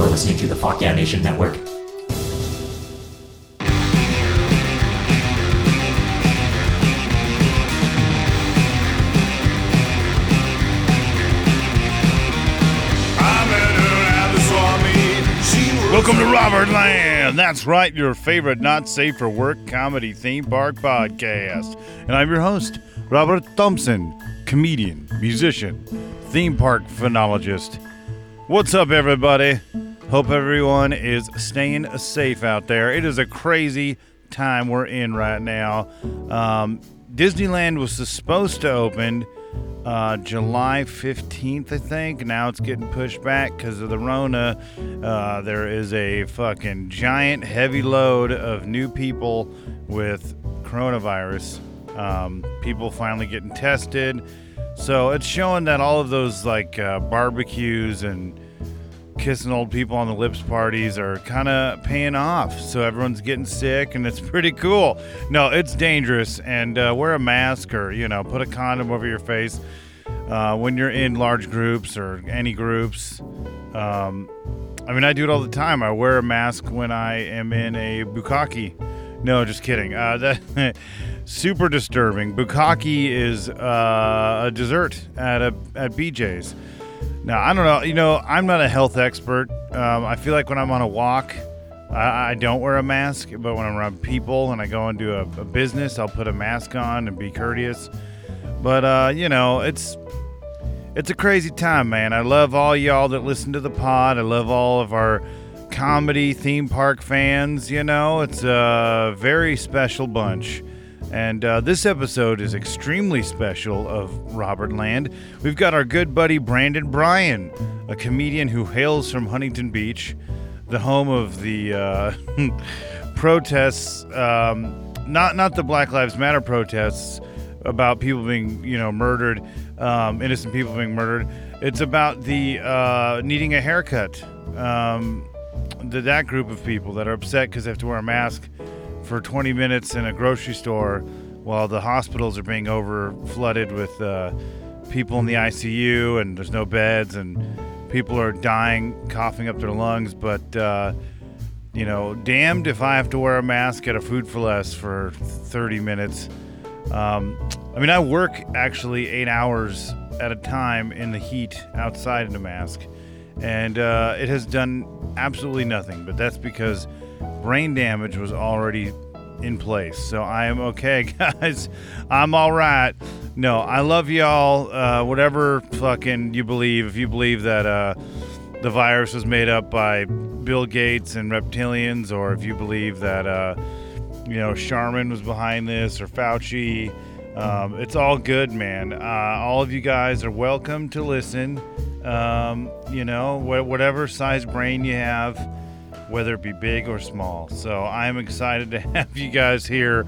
You're listening to the Fuck Yeah Nation Network. Welcome to Robert Land. That's right, your favorite not safe for work comedy theme park podcast. And I'm your host, Robert Thompson, comedian, musician, theme park phenologist. What's up, everybody? Hope everyone is staying safe out there. It is a crazy time we're in right now. Um, Disneyland was supposed to open uh, July 15th, I think. Now it's getting pushed back because of the Rona. Uh, there is a fucking giant heavy load of new people with coronavirus. Um, people finally getting tested. So it's showing that all of those like uh, barbecues and kissing old people on the lips parties are kind of paying off. So everyone's getting sick, and it's pretty cool. No, it's dangerous, and uh, wear a mask or you know put a condom over your face uh, when you're in large groups or any groups. Um, I mean, I do it all the time. I wear a mask when I am in a bukkake. No, just kidding. Uh, that super disturbing. Bukkake is uh, a dessert at a at BJ's. Now, I don't know. You know, I'm not a health expert. Um, I feel like when I'm on a walk, I, I, don't wear a mask. But when I'm around people and I go into a, a business, I'll put a mask on and be courteous. But uh, you know, it's it's a crazy time, man. I love all y'all that listen to the pod. I love all of our comedy theme park fans. You know, it's a very special bunch. And uh, this episode is extremely special of Robert Land. We've got our good buddy Brandon Bryan, a comedian who hails from Huntington Beach, the home of the uh, protests, um, not not the Black Lives Matter protests about people being you know murdered, um, innocent people being murdered. It's about the uh, needing a haircut. Um, the, that group of people that are upset because they have to wear a mask for 20 minutes in a grocery store while the hospitals are being over flooded with uh, people in the ICU and there's no beds and people are dying, coughing up their lungs. But, uh, you know, damned if I have to wear a mask at a Food for Less for 30 minutes. Um, I mean, I work actually eight hours at a time in the heat outside in a mask, and uh, it has done absolutely nothing. But that's because brain damage was already in place. So I am okay, guys. I'm all right. No, I love y'all. Uh, whatever fucking you believe, if you believe that uh, the virus was made up by Bill Gates and reptilians, or if you believe that uh, you know Charmin was behind this or Fauci, um, it's all good, man. Uh, all of you guys are welcome to listen. Um, you know, wh- whatever size brain you have whether it be big or small. So I'm excited to have you guys here.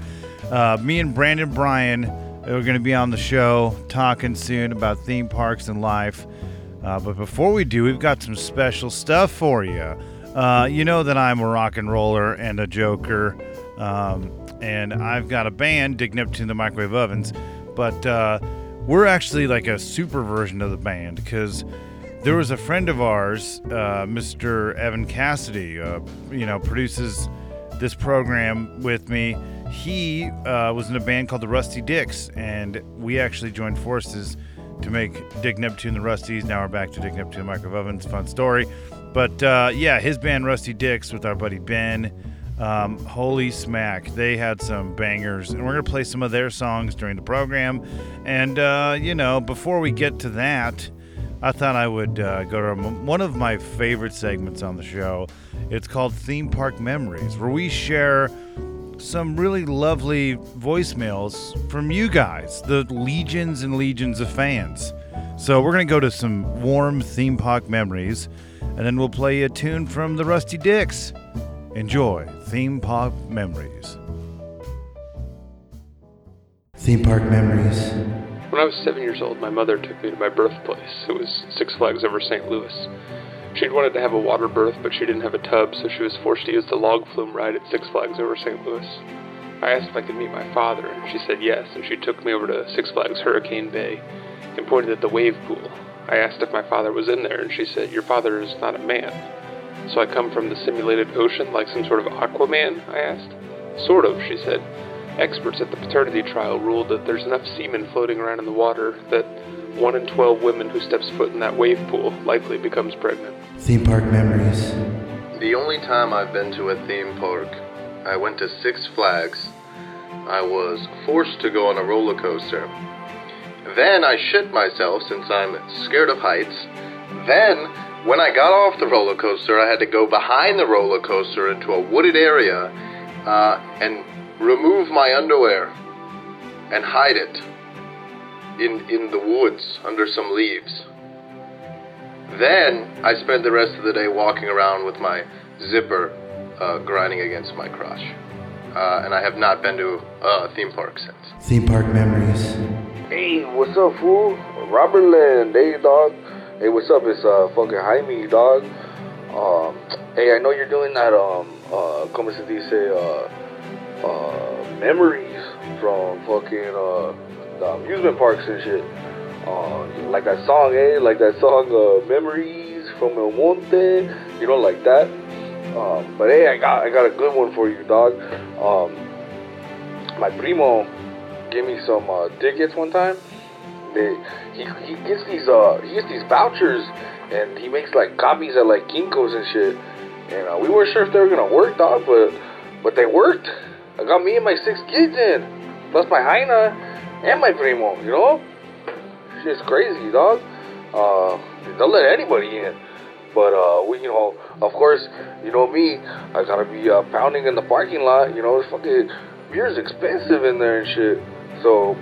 Uh, me and Brandon Bryan are going to be on the show talking soon about theme parks and life. Uh, but before we do, we've got some special stuff for you. Uh, you know that I'm a rock and roller and a joker, um, and I've got a band, Dick Neptune the Microwave Ovens, but uh, we're actually like a super version of the band because there was a friend of ours, uh, Mr. Evan Cassidy, uh, you know, produces this program with me. He uh, was in a band called the Rusty Dicks, and we actually joined forces to make Dick Neptune the Rusties. Now we're back to Dick Neptune Microwave Ovens. Fun story. But uh, yeah, his band Rusty Dicks with our buddy Ben. Um, holy smack, they had some bangers, and we're gonna play some of their songs during the program. And uh, you know, before we get to that, I thought I would uh, go to one of my favorite segments on the show. It's called Theme Park Memories, where we share some really lovely voicemails from you guys, the legions and legions of fans. So we're going to go to some warm theme park memories, and then we'll play a tune from the Rusty Dicks. Enjoy Theme Park Memories. Theme Park Memories. When I was seven years old, my mother took me to my birthplace. It was Six Flags over St. Louis. She'd wanted to have a water birth, but she didn't have a tub, so she was forced to use the log flume ride at Six Flags over St. Louis. I asked if I could meet my father, and she said yes, and she took me over to Six Flags Hurricane Bay and pointed at the wave pool. I asked if my father was in there, and she said, Your father is not a man. So I come from the simulated ocean like some sort of Aquaman? I asked. Sort of, she said. Experts at the paternity trial ruled that there's enough semen floating around in the water that 1 in 12 women who steps foot in that wave pool likely becomes pregnant. Theme park memories. The only time I've been to a theme park, I went to Six Flags. I was forced to go on a roller coaster. Then I shit myself since I'm scared of heights. Then, when I got off the roller coaster, I had to go behind the roller coaster into a wooded area uh, and remove my underwear and hide it in, in the woods under some leaves. Then I spent the rest of the day walking around with my zipper uh, grinding against my crotch. Uh, and I have not been to a theme park since. Theme park memories. Hey, what's up, fool? Robert Land, hey, dog. Hey, what's up? It's uh fucking Jaime, dog. Um, hey, I know you're doing that. Um, uh, como se dice? Uh, uh, memories from fucking uh the amusement parks and shit. Uh, like that song, eh? Like that song, uh, Memories from El Monte. You know, like that. Um, but hey, I got I got a good one for you, dog. Um, my primo gave me some uh, tickets one time. They, he, he gets these uh he gets these vouchers and he makes like copies at like Kinkos and shit. And uh, we weren't sure if they were gonna work, dog, but but they worked. I got me and my six kids in, plus my Jaina and my primo. You know, shit's crazy, dog. Uh, they'll let anybody in. But uh, we, you know, of course, you know me. I gotta be uh, pounding in the parking lot. You know, it's fucking beer's expensive in there and shit. So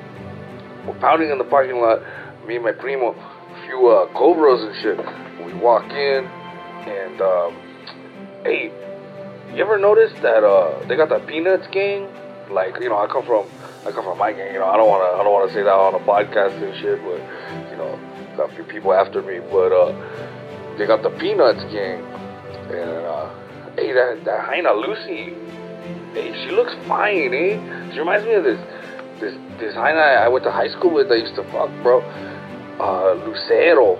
we're pounding in the parking lot. Me and my primo, a few uh, cobras and shit. We walk in, and um, hey, you ever notice that uh, they got the Peanuts gang? Like, you know, I come from, I come from my gang. You know, I don't wanna, I don't wanna say that on a podcast and shit, but you know, got a few people after me, but uh they got the Peanuts gang. And uh, hey, that that Heina Lucy, hey, she looks fine, eh? She reminds me of this this this Heina I went to high school with. I used to fuck, bro. Uh, Lucero.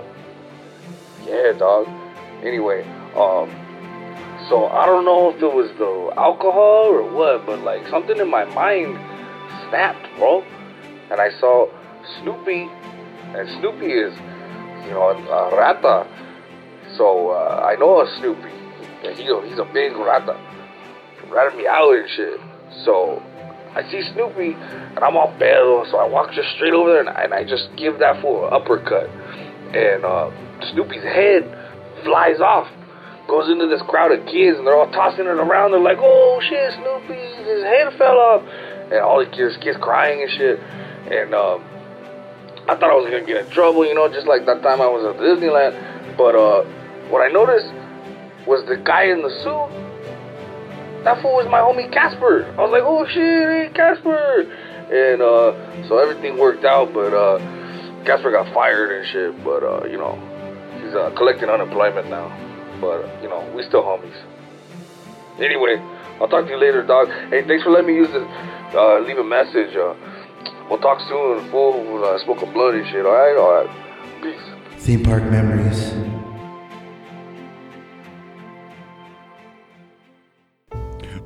Yeah, dog. Anyway, um, so I don't know if it was the alcohol or what, but like something in my mind snapped, bro. And I saw Snoopy, and Snoopy is, you know, a rata. So uh, I know a Snoopy. He, he's a big rata. Ratted me out and shit. So I see Snoopy and I'm all pedo. So I walk just straight over there and, and I just give that fool an uppercut. And uh, Snoopy's head flies off. Goes into this crowd of kids and they're all tossing it around. They're like, oh shit, Snoopy, his head fell off. And all the kids, kids crying and shit. And um, I thought I was gonna get in trouble, you know, just like that time I was at Disneyland. But uh, what I noticed was the guy in the suit. That fool was my homie Casper. I was like, oh shit, hey Casper. And uh, so everything worked out, but uh, Casper got fired and shit. But uh, you know, he's uh, collecting unemployment now. But you know, we still homies. Anyway, I'll talk to you later, dog. Hey, thanks for letting me use this. Uh, leave a message. Uh, we'll talk soon. Full uh, smoke of blood and shit. All right, all right. Peace. Theme park memories.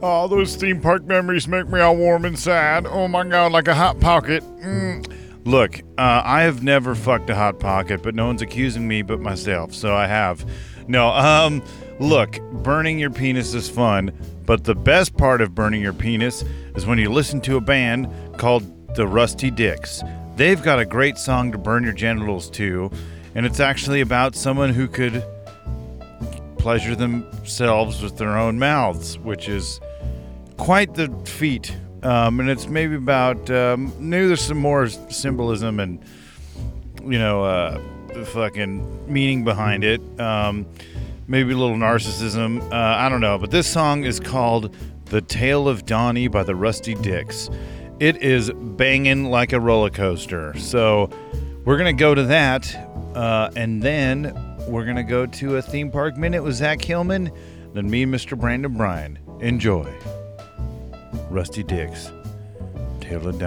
Oh, those theme park memories make me all warm inside. Oh my god, like a hot pocket. Mm. Look, uh, I have never fucked a hot pocket, but no one's accusing me but myself, so I have. No, um, look, burning your penis is fun, but the best part of burning your penis is when you listen to a band called the Rusty Dicks. They've got a great song to burn your genitals to, and it's actually about someone who could pleasure themselves with their own mouths, which is quite the feat. Um, and it's maybe about um, maybe there's some more symbolism and you know uh, fucking meaning behind it. Um, maybe a little narcissism. Uh, I don't know. But this song is called "The Tale of Donnie" by the Rusty Dicks. It is banging like a roller coaster. So we're gonna go to that, uh, and then we're gonna go to a theme park minute with Zach Hillman. Then me and Mr. Brandon Bryan. Enjoy. Rusty Dicks, Tale of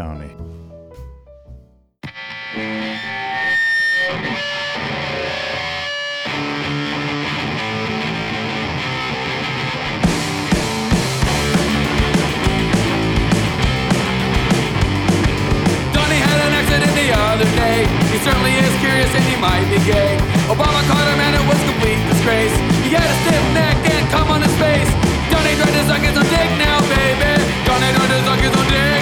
Donnie. gay. Obama caught him and it was complete disgrace. He had a stiff neck and cum on his face. Donnie tried to suck his dick now, baby. Donnie tried to suck his dick.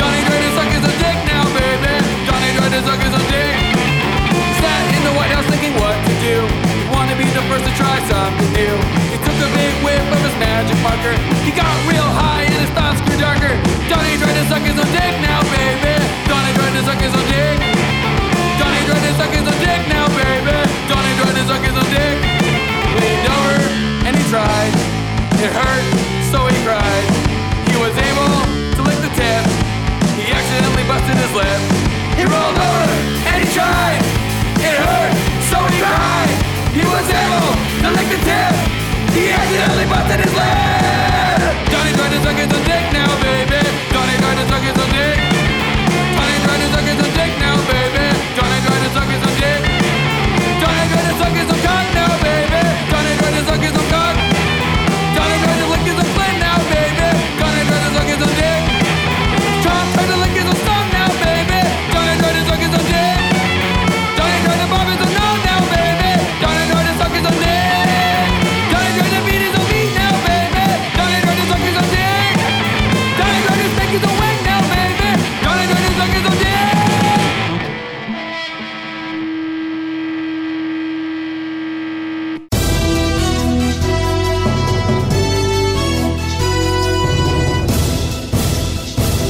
Donnie tried to suck his dick now, baby. Donnie tried to suck his dick. Sat in the White House thinking what to do. He wanted to be the first to try something new. He took a big whiff of his magic marker. He got real high and his thoughts grew darker. Donnie tried to suck his dick now, It hurt, so he cried. He was able to lick the tip. He accidentally busted his lip. He rolled over and he tried. It hurt, so he cried. He was able to lick the tip. He accidentally busted his lip. Donnie tried to suck his dick now, baby.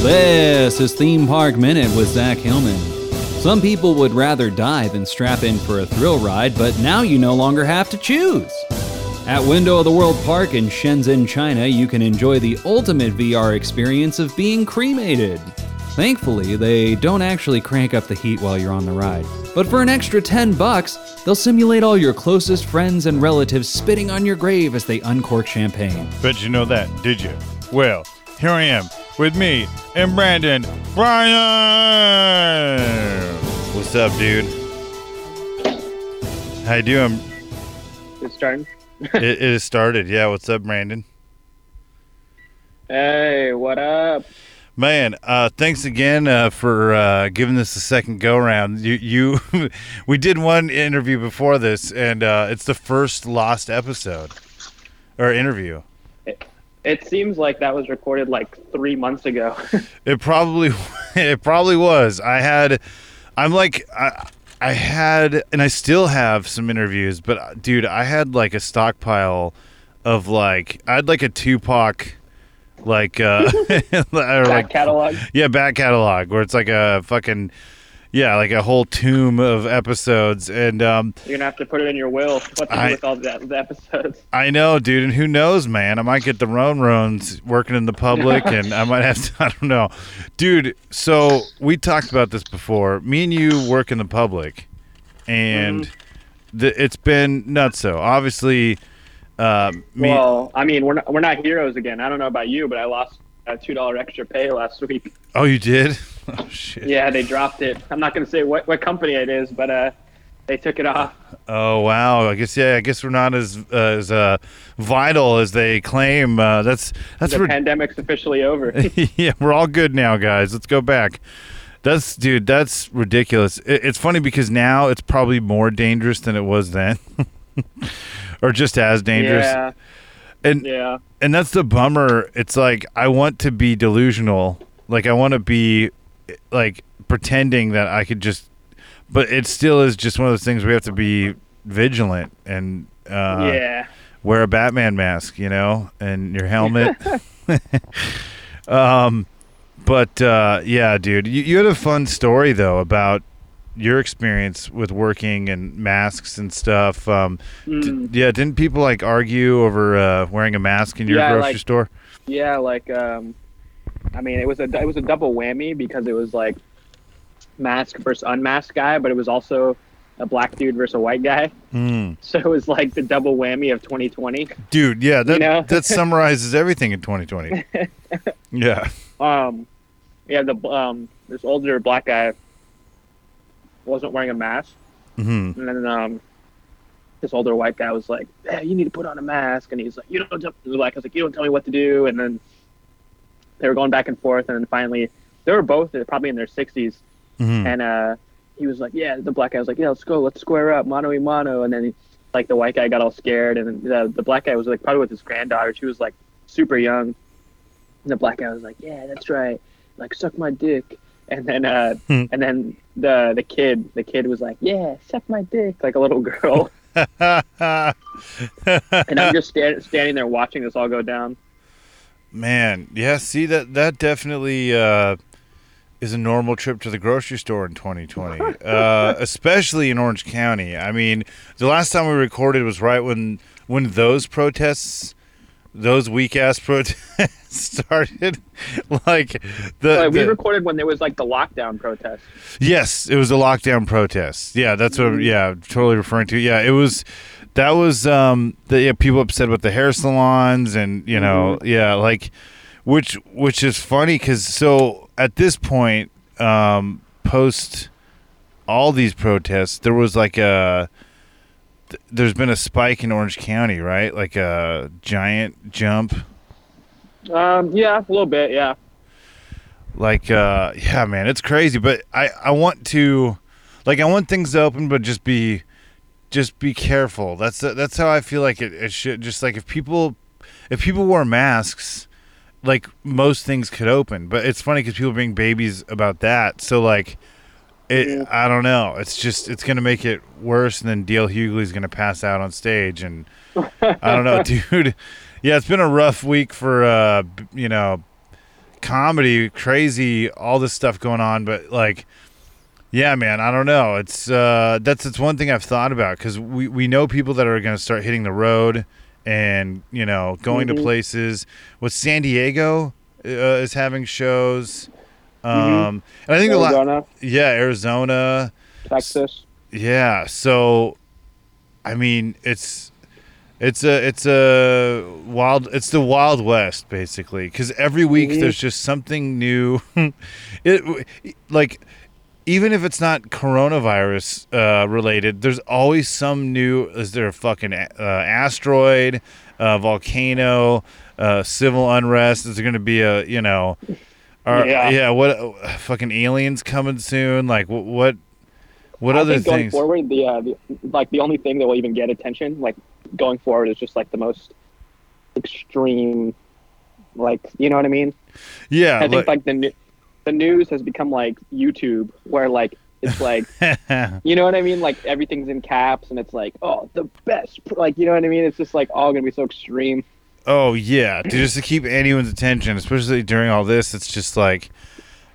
This is Theme Park Minute with Zach Hillman. Some people would rather die than strap in for a thrill ride, but now you no longer have to choose. At Window of the World Park in Shenzhen, China, you can enjoy the ultimate VR experience of being cremated. Thankfully, they don't actually crank up the heat while you're on the ride. But for an extra 10 bucks, they'll simulate all your closest friends and relatives spitting on your grave as they uncork champagne. Bet you know that, did you? Well, here I am with me and Brandon Bryan. What's up, dude? How you doing? It's starting. it, it has started. Yeah. What's up, Brandon? Hey, what up? Man, uh, thanks again uh, for uh, giving this a second go round. You, you, we did one interview before this, and uh, it's the first lost episode or interview. It seems like that was recorded like three months ago. It probably, it probably was. I had, I'm like, I, I had, and I still have some interviews, but uh, dude, I had like a stockpile of like, I had like a Tupac, like, uh, or Back like catalog. Yeah, back catalog where it's like a fucking yeah, like a whole tomb of episodes and um You're gonna have to put it in your will. What to I- do with all the, the episodes? I know, dude, and who knows, man? I might get the Roan Roans working in the public and I might have to I don't know. Dude, so we talked about this before. Me and you work in the public and Mm-hmm. the, it's been nuts so. Obviously uh, me Well, I mean, we're not we're not heroes again. I don't know about you, but I lost a two dollar extra pay last week. Oh, you did? Oh shit. Yeah, they dropped it. I'm not gonna say what what company it is, but uh, they took it off. Oh wow! I guess yeah. I guess we're not as uh, as uh, vital as they claim. Uh, that's that's the rid- pandemic's officially over. yeah. We're all good now, guys. Let's go back. That's dude. That's ridiculous. It, it's funny because now it's probably more dangerous than it was then, or just as dangerous. yeah, And yeah. and that's the bummer. It's like I want to be delusional. Like I want to be like pretending that I could just but it still is just one of those things we have to be vigilant and uh yeah. wear a Batman mask, you know, and your helmet. um but uh yeah, dude, you, you had a fun story though about your experience with working and masks and stuff. Um d- Mm. yeah, didn't people like argue over uh wearing a mask in your Yeah, grocery like- store? Yeah, like um, I mean, it was a it was a double whammy because it was like mask versus unmasked guy, but it was also a black dude versus a white guy. Hmm. So it was like the double whammy of 2020. Dude, yeah, that know? that summarizes everything in 2020. yeah. Um, yeah, the um this older black guy wasn't wearing a mask, hmm and then um this older white guy was like, "Yeah, you need to put on a mask," and he's like, "You don't." Tell, the black guy's like, "You don't tell me what to do," and then they were going back and forth, and then finally they were both uh, probably in their 60s, hmm and uh, he was like, yeah. The black guy was like, yeah, let's go, let's square up, mano y mano. And then he, like the white guy got all scared, and the the black guy was like probably with his granddaughter. She was like super young. And the black guy was like, yeah, that's right, like suck my dick. And then uh, Hmm. and then the the kid the kid was like, yeah, suck my dick, like a little girl. and I'm just sta- standing there watching this all go down. Man, yeah, see that that definitely uh, is a normal trip to the grocery store in 2020, uh, especially in Orange County. I mean, the last time we recorded was right when when those protests, those weak ass protests started. like the, we the- recorded when there was like the lockdown protest. Yes, it was a lockdown protest. Yeah, that's what. Yeah, totally referring to. Yeah, it was. That was um. The yeah, people upset with the hair salons and you know yeah like, which which is funny because so at this point um post all these protests there was like a th- there's been a spike in Orange County right like a giant jump Um, yeah, a little bit, yeah. like uh yeah man it's crazy but i i want to like i want things to open but just be just be careful. That's that's how i feel like it, it should just like if people if people wore masks like most things could open. But it's funny because people bring babies about that. So like it i don't know. It's just it's gonna make it worse and then D.L. Hughley's gonna pass out on stage and i don't know dude. Yeah it's been a rough week for uh you know comedy, crazy, all this stuff going on, but like yeah, man, I don't know. It's uh that's it's one thing I've thought about cuz we we know people that are going to start hitting the road and, you know, going to Mhm. places. What San Diego uh, is having shows um Mhm. and I think a lot Arizona, yeah, Arizona. Texas. Yeah, so I mean, it's it's a it's a wild it's the wild west basically cuz every week Mhm. there's just something new. it like even if it's not coronavirus uh, related, there's always some new. Is there a fucking uh, asteroid, uh, volcano, uh, civil unrest? Is there going to be a you know, are, Yeah. yeah. What uh, fucking aliens coming soon? Like what what what I other think going things? forward, the, uh, the like the only thing that will even get attention, like going forward, is just like the most extreme, like you know what I mean. yeah, I think like the nu- the news has become like YouTube, where like it's like you know what I mean, like everything's in caps, and it's like oh the best, like you know what I mean. It's just like all gonna be so extreme. Oh yeah, just to keep anyone's attention, especially during all this, it's just like,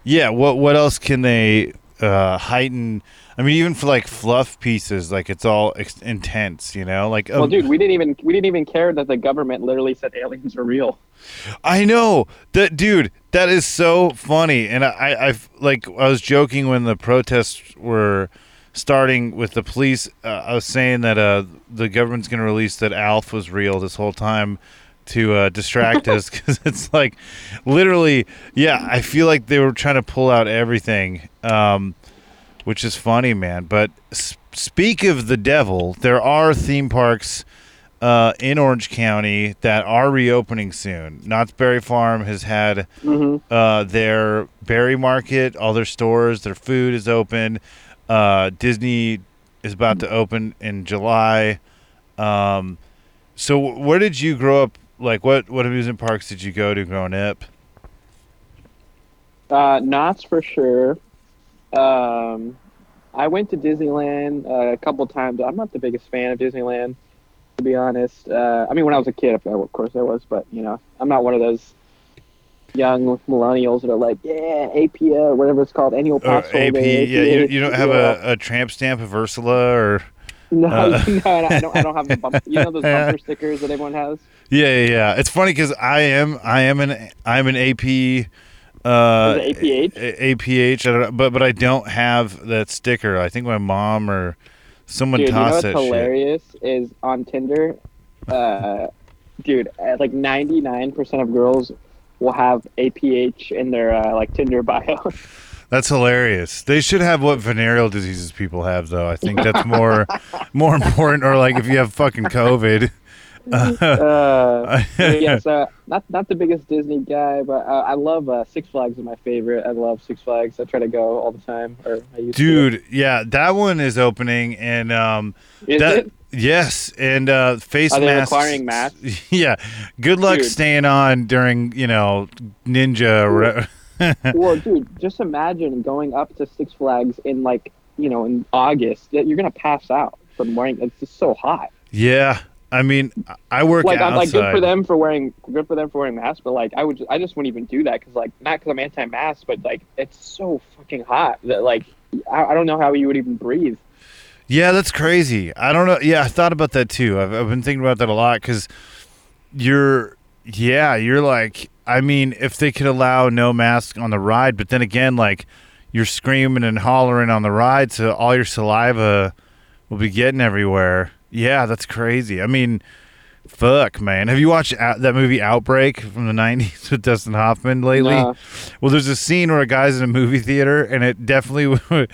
yeah. What what else can they uh, heighten? I mean, even for like fluff pieces, like it's all ex- intense, you know. Like, well, um, dude, we didn't even we didn't even care that the government literally said aliens are real. I know that, dude. That is so funny, and I, I, I've like I was joking when the protests were starting with the police. Uh, I was saying that uh, the government's going to release that Alf was real this whole time to uh, distract us because it's like literally, yeah. I feel like they were trying to pull out everything, um, which is funny, man. But speak of the devil, there are theme parks uh, in Orange County that are reopening soon. Knott's Berry Farm has had Mm-hmm. uh, their berry market, all their stores, their food is open. Uh, Disney is about to open in July. Um, so, where did you grow up? Like, what what amusement parks did you go to growing up? Uh, Knott's for sure. Um, I went to Disneyland uh, a couple times. I'm not the biggest fan of Disneyland, to be honest. Uh, I mean, when I was a kid, of course I was, but you know, I'm not one of those young millennials that are like, yeah, APA whatever it's called, annual Or pass AP? holder. Yeah, you, you don't have yeah. a, a tramp stamp of Ursula or no, uh, no, I don't. I don't have the bump, you know those bumper stickers that everyone has. yeah, yeah, yeah. It's funny because I am I am an I'm an AP. Uh, APH? A- APH, I don't know, but but I don't have that sticker. I think my mom or someone Dude, you know what's that shit. hilarious is on Tinder, uh, dude, uh, like 99% of girls will have APH in their uh, like Tinder bio. That's hilarious. They should have what venereal diseases people have, though. I think that's more more important. Or like if you have fucking COVID. Uh, yeah, so not not the biggest Disney guy, but uh, I love uh, Six Flags is my favorite. I love Six Flags. I try to go all the time, or I used to. Dude, yeah, that one is opening, and um, Is that it? yes, and uh, face Are they masks. requiring masks? Yeah, good luck Dude. staying on during you know Ninja or well, dude, just imagine going up to Six Flags in like you know in August. You're gonna pass out from wearing. It's just so hot. yeah, I mean, I work like I'm like good for them for wearing good for them for wearing masks, but like I would just, I just wouldn't even do that because like not because I'm anti-mask, but like it's so fucking hot that like I, I don't know how you would even breathe. Yeah, that's crazy. I don't know. Yeah, I thought about that too. I've, I've been thinking about that a lot because you're, yeah, you're like, I mean, if they could allow no mask on the ride, but then again, like, you're screaming and hollering on the ride, so all your saliva will be getting everywhere. Yeah, that's crazy. I mean, fuck, man. Have you watched out, that movie Outbreak from the 90s with Dustin Hoffman lately? No. Well, there's a scene where a guy's in a movie theater, and it definitely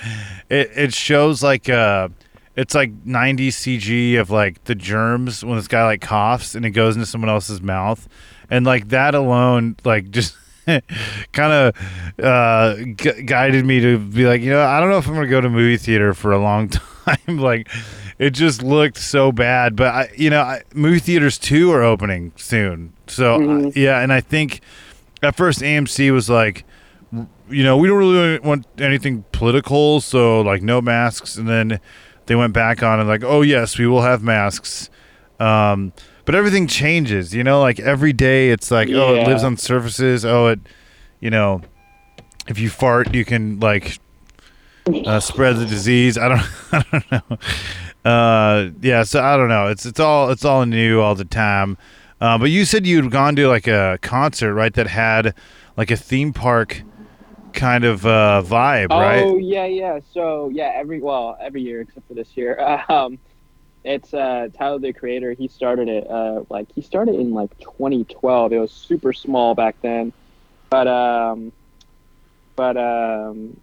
it it shows like uh it's like 90s CG of like the germs when this guy like coughs and it goes into someone else's mouth, and like that alone like just kind of uh gu- guided me to be like you know I don't know if I'm gonna go to movie theater for a long time like. It just looked so bad, but I, you know, I, movie theaters too are opening soon. So Mhm. yeah, and I think at first AMC was like, you know, we don't really want anything political, so like no masks. And then they went back on and like, oh yes, we will have masks. Um, but everything changes, you know, like every day it's like, oh, it lives on surfaces. Oh, it, you know, if you fart, you can like uh, spread the disease. I don't, I don't know. Uh, yeah, so I don't know. It's it's all it's all new all the time. Uh, but you said you'd gone to like a concert, right? That had like a theme park kind of uh, vibe, Oh right? Oh yeah, yeah. So yeah, every well every year except for this year. Um, it's uh, Tyler the Creator. He started it. Uh, like he started in like 2012. It was super small back then, but um, but um,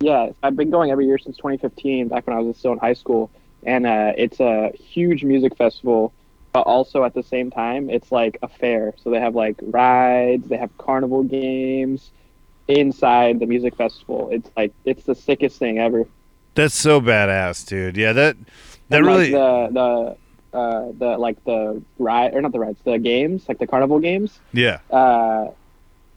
yeah, I've been going every year since 2015. Back when I was still in high school, and uh, it's a huge music festival. But also at the same time, it's like a fair. So they have like rides, they have carnival games inside the music festival. It's like it's the sickest thing ever. That's so badass, dude. Yeah, that that And, like, really the the uh, the like the ride or not the rides, the games like the carnival games. yeah. Uh,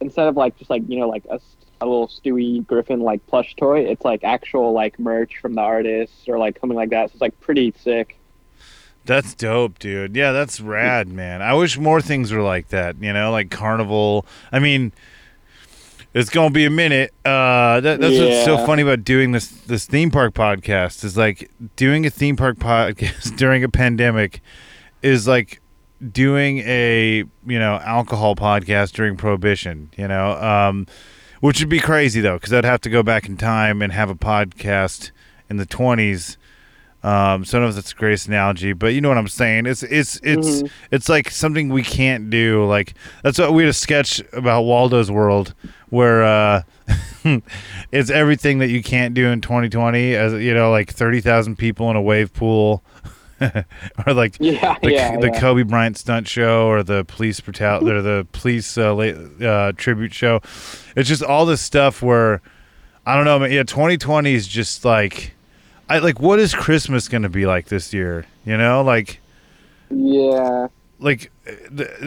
instead of like just like you know like a, a little Stewie Griffin like plush toy, it's like actual like merch from the artist or like something like that. So it's like pretty sick. That's dope, dude. Yeah, that's rad, man. I wish more things were like that, you know, like carnival. I mean, it's gonna be a minute. Uh, that, that's what's so funny about doing this this theme park podcast is like doing a theme park podcast during a pandemic is like doing a you know alcohol podcast during prohibition. You know, um, which would be crazy though, because I'd have to go back in time and have a podcast in the twenties. Um, so I don't know if that's the greatest analogy, but you know what I'm saying. It's it's it's Mhm. it's like something we can't do. Like that's what we had a sketch about Waldo's World where uh, it's everything that you can't do in 2020. As you know, like thirty thousand people in a wave pool, or like Yeah, the, yeah, the yeah. Kobe Bryant stunt show or the police brutal or the police uh, la- uh, tribute show. It's just all this stuff where I don't know, man. Yeah, 2020 is just like I like. What is Christmas going to be like this year? You know, like Yeah. like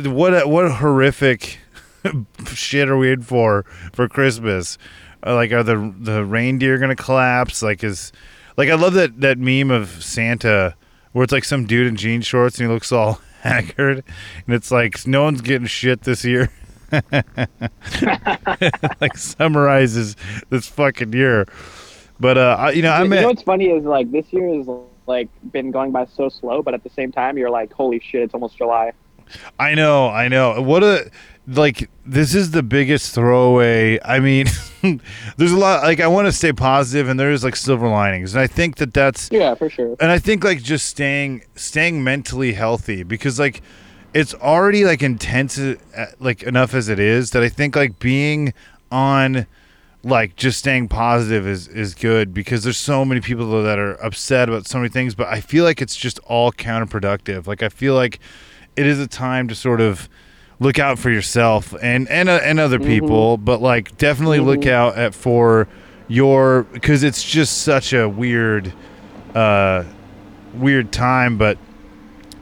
what what horrific shit are we in for for Christmas? Uh, like, are the the reindeer gonna collapse? Like, is like I love that that meme of Santa where it's like some dude in jean shorts and he looks all haggard, and it's like no one's getting shit this year. like summarizes this fucking year. But uh, I, you know, I you know what's funny is like this year is like been going by so slow, but at the same time you're like, holy shit, it's almost July. I know, I know. What a like this is the biggest throwaway. I mean, there's a lot like I want to stay positive and there's like silver linings. And I think that that's Yeah, for sure. and I think like just staying staying mentally healthy because like it's already like intense uh, like enough as it is that I think like being on like just staying positive is is good because there's so many people that are upset about so many things but I feel like it's just all counterproductive like I feel like it is a time to sort of look out for yourself and and uh, and other people, but like definitely look out at for your because it's just such a weird uh weird time, but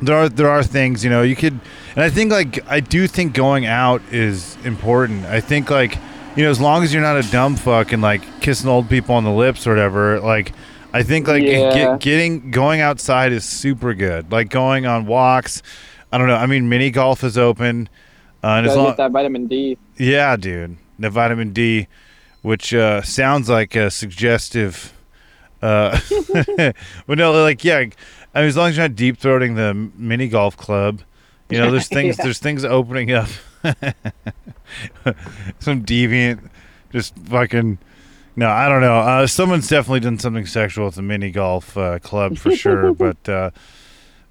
there are there are things you know you could and i think like i do think going out is important. I think like you know as long as you're not a dumb fuck and like kissing old people on the lips or whatever like i think like Yeah. get, getting going outside is super good. Like going on walks i don't know i mean mini golf is open uh, and as long get that vitamin D. yeah, dude. The vitamin D, which uh, sounds like a suggestive. Uh, but no, like yeah. I mean, as long as you're not deep throating the mini golf club, you know, there's things Yeah. there's things opening up. Some deviant, just fucking. No, I don't know. Uh, someone's definitely done something sexual at the mini golf uh, club for sure. but uh,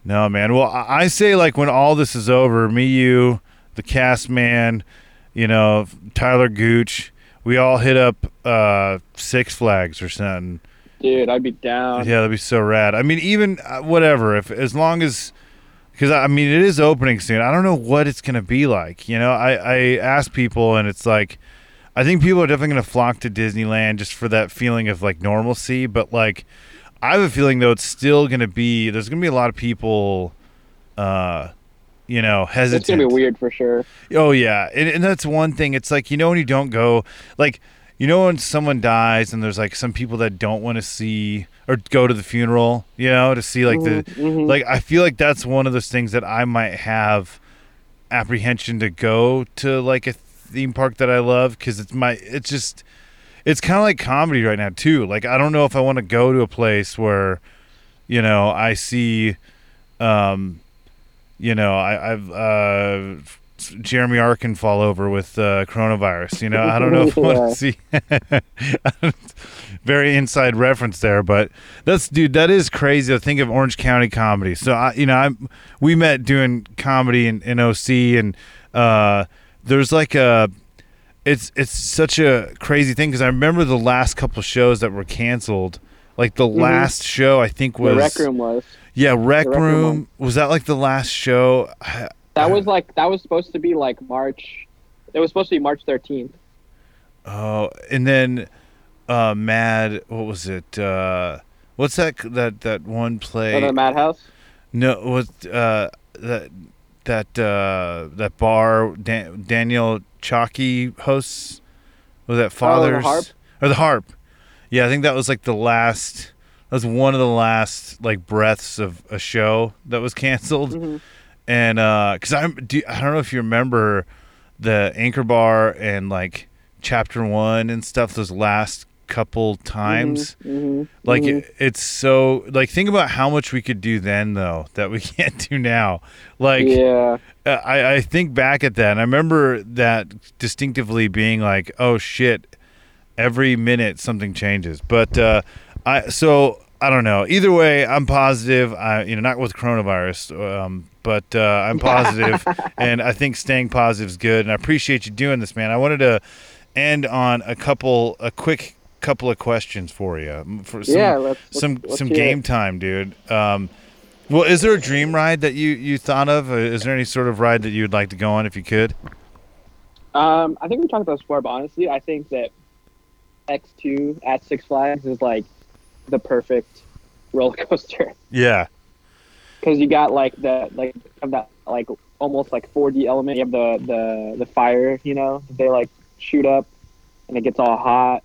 no, man. Well, I say like when all this is over, me, you, the cast man, you know, Tyler Gooch, we all hit up uh, Six Flags or something. Dude, I'd be down. Yeah, that'd be so rad. I mean, even uh, whatever, if as long as, because I mean, it is opening soon. I don't know what it's gonna be like. You know, I I ask people, and it's like, I think people are definitely gonna flock to Disneyland just for that feeling of like normalcy. But like, I have a feeling though it's still gonna be. There's gonna be a lot of people, uh, you know, hesitant. It's gonna be weird for sure. Oh yeah, and, and that's one thing. It's like you know when you don't go, like you know when someone dies, and there's like some people that don't want to see or go to the funeral, you know, to see like the Mhm. like. I feel like that's one of those things that I might have apprehension to go to like a theme park that I love because it's my it's just it's kind of like comedy right now too. Like I don't know if I want to go to a place where you know I see um you know I, I've uh Jeremy Arkin fall over with uh, coronavirus. You know, I don't know if I want to see. Very inside reference there, but that's dude. That is crazy to think of Orange County comedy. So I, you know, I we met doing comedy in, in OC, and uh, there's like a. It's it's such a crazy thing because I remember the last couple shows that were canceled. Like the last show, I think was Mm-hmm. the rec room was. yeah, Rec, Rec Room Room. Was that like the last show? I- That was like that was supposed to be like March. It was supposed to be March 13th. Oh, and then uh Mad, what was it? Uh what's that that that one play? Oh, the Madhouse. no, what uh that that uh that bar Dan- Daniel Chalky hosts was that Fathers Harp? or the Harp? Yeah, I think that was like the last that was one of the last like breaths of a show that was canceled. Mm-hmm. And uh cuz I'm do, I don't know if you remember the Anchor Bar and like chapter 1 and stuff those last couple times. hmm Like it, it's so like think about how much we could do then though that we can't do now. Like yeah. uh, I I think back at that and I remember that distinctively being like, "Oh shit, every minute something changes." But uh I so I don't know. Either way, I'm positive. I you know not with coronavirus, um, but uh, I'm positive, and I think staying positive is good. And I appreciate you doing this, man. I wanted to end on a couple, a quick couple of questions for you. For some, Yeah, let's- some let's some game it. time, dude. Um, well, is there a dream ride that you you thought of? Uh, Is there any sort of ride that you would like to go on if you could? Um, I think we talked about this before, but honestly, I think that X2 at Six Flags is like the perfect roller coaster Yeah, because you got like the like of that like almost like 4D element. You have the the the fire, you know, they like shoot up and it gets all hot,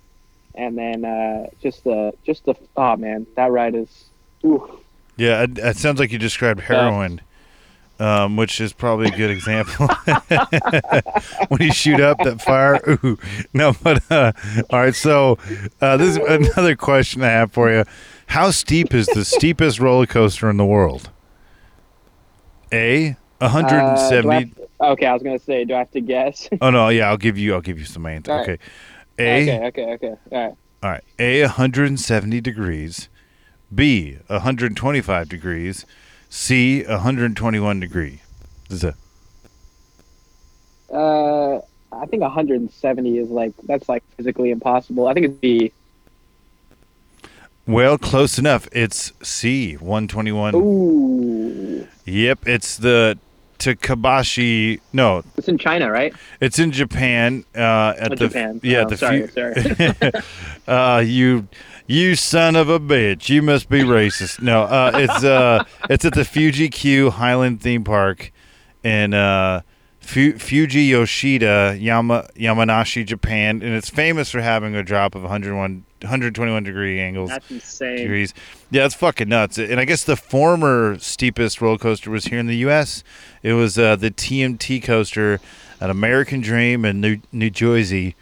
and then uh, just the just the oh man, that ride is. Ooh. yeah. It, it sounds like you described heroin. Um, which is probably a good example. when you shoot up that fire, ooh, no, but uh, all right. So uh, this is another question I have for you: How steep is the steepest roller coaster in the world? A, Uh, 170. do I have- okay, I was gonna say, do I have to guess? Oh no, yeah, I'll give you. I'll give you some answer. Right. Okay, A. okay, okay, okay. All right. All right. A 170 degrees. B 125 degrees. C 121 degree. This is a Uh, I think 170 is like that's like physically impossible. I think it's B. well, close enough. It's C 121. Ooh. Yep, it's the Takabisha. No, It's in China, right? it's in Japan. Uh, at Oh, the Japan. yeah, Oh, the sorry, sorry. uh, you you son of a bitch. You must be racist. No, uh, it's uh, it's at the Fuji Q Highland theme park in uh, Fu- Fuji Yoshida, Yama, Yamanashi, Japan, and it's famous for having a drop of 101, 121 degree angles. That's insane. degrees. Yeah, it's fucking nuts. And I guess the former steepest roller coaster was here in the U.S. It was uh, the TMT coaster at American Dream in New, New Jersey.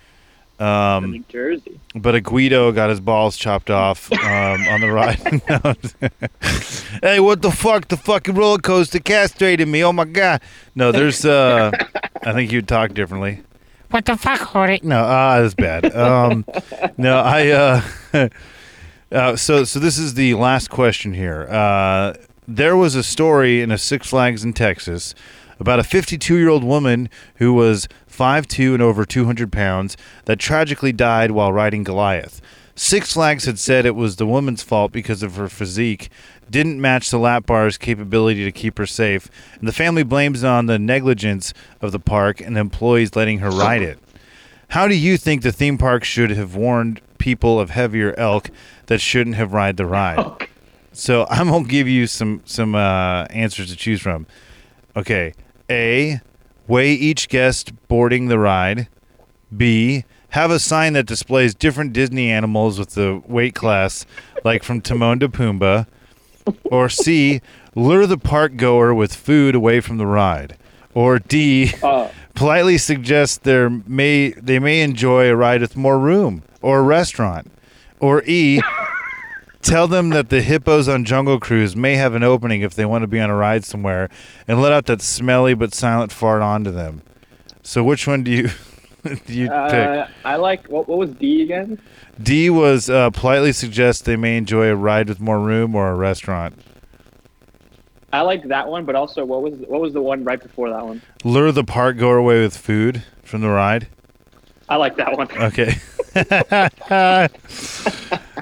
Um, New Jersey. but a Guido got his balls chopped off um, on the ride. hey, what the fuck? The fucking roller coaster castrated me. Oh my god. No, there's. uh I think you'd talk differently. What the fuck, Horty? No, ah, that's bad. Um, no, I. uh uh, so, so this is the last question here. Uh, there was a story in a Six Flags in Texas about a 52 year old woman who was 5'2 and over 200 pounds that tragically died while riding Goliath. Six Flags had said it was the woman's fault because of her physique didn't match the lap bar's capability to keep her safe, and the family blames it on the negligence of the park and the employees letting her ride it. How do you think the theme park should have warned people of heavier elk that shouldn't have ride the ride? So I'm gonna give you some some uh, answers to choose from. Okay, A, weigh each guest boarding the ride. B, have a sign that displays different Disney animals with the weight class, like from Timon to Pumbaa. Or C, lure the park goer with food away from the ride. Or D, Oh, politely suggest there may they may enjoy a ride with more room or a restaurant. Or E, tell them that the hippos on Jungle Cruise may have an opening if they want to be on a ride somewhere, and let out that smelly but silent fart onto them. So which one do you you pick? uh, I like. What, what was D again? D was uh, politely suggest they may enjoy a ride with more room or a restaurant. I like that one, but also what was what was the one right before that one? Lure the park goer away with food from the ride. I like that one. Okay.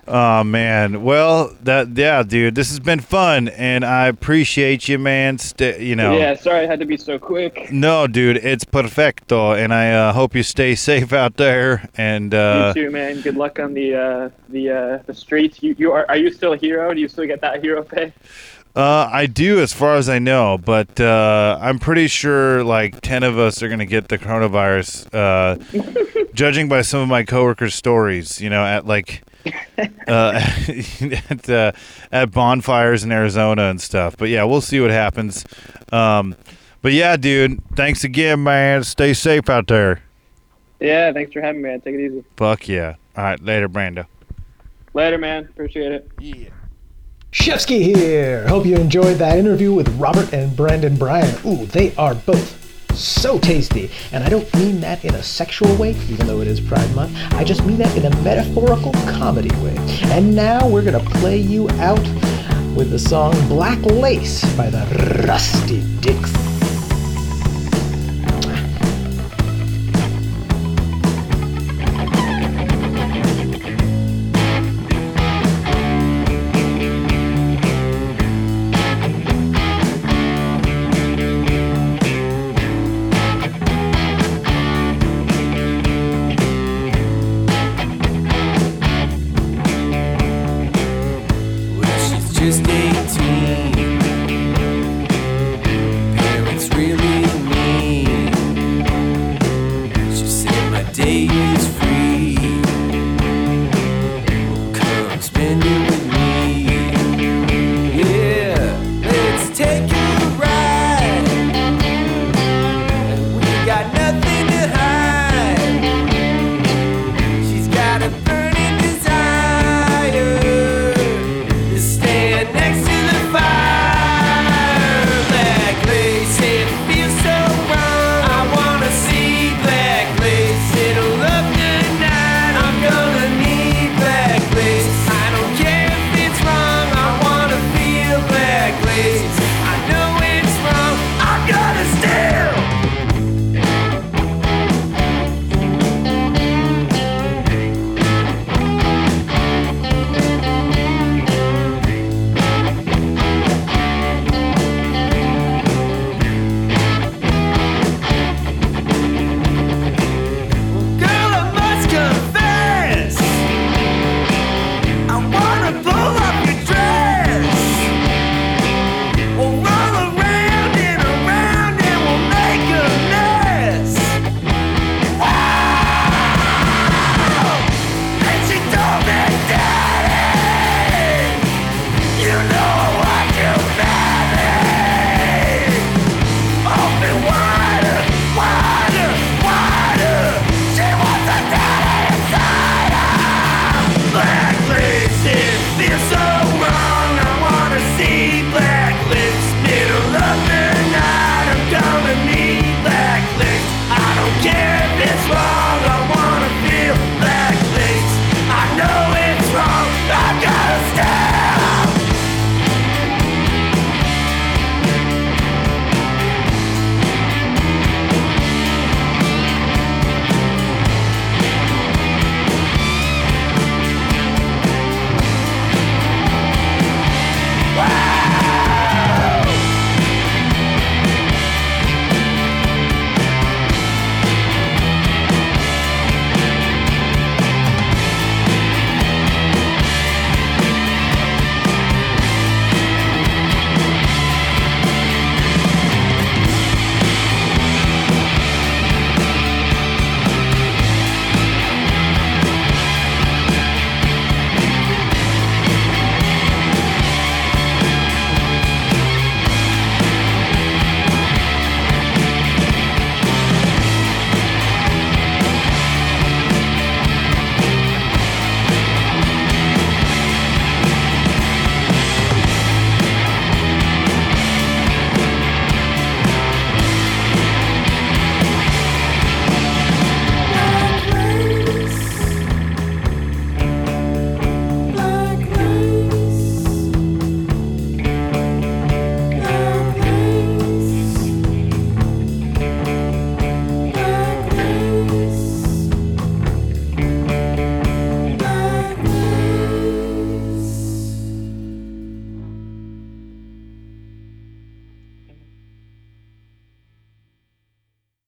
oh man. Well, that yeah, dude. This has been fun, and I appreciate you, man. Stay, you know. Yeah, sorry I had to be so quick. No, dude, it's perfecto, and I uh, hope you stay safe out there. And uh, you too, man. Good luck on the uh, the uh, the streets. You you are are you still a hero? Do you still get that hero pay? uh, I do, as far as I know, but uh, I'm pretty sure like ten of us are gonna get the coronavirus. Uh, judging by some of my coworkers' stories, you know, at like. uh, at uh, at bonfires in Arizona and stuff. But yeah, we'll see what happens. Um, but yeah, dude, thanks again, man. Stay safe out there. Yeah, thanks for having me, man. Take it easy. Fuck yeah. All right, later, Brando. Later, man. Appreciate it. Yeah. Shevsky here. Hope you enjoyed that interview with Robert and Brandon Bryan. Ooh, they are both so tasty. And I don't mean that in a sexual way, even though it is Pride Month. I just mean that in a metaphorical comedy way. And now we're going to play you out with the song Black Lace by the Rusty Dicks.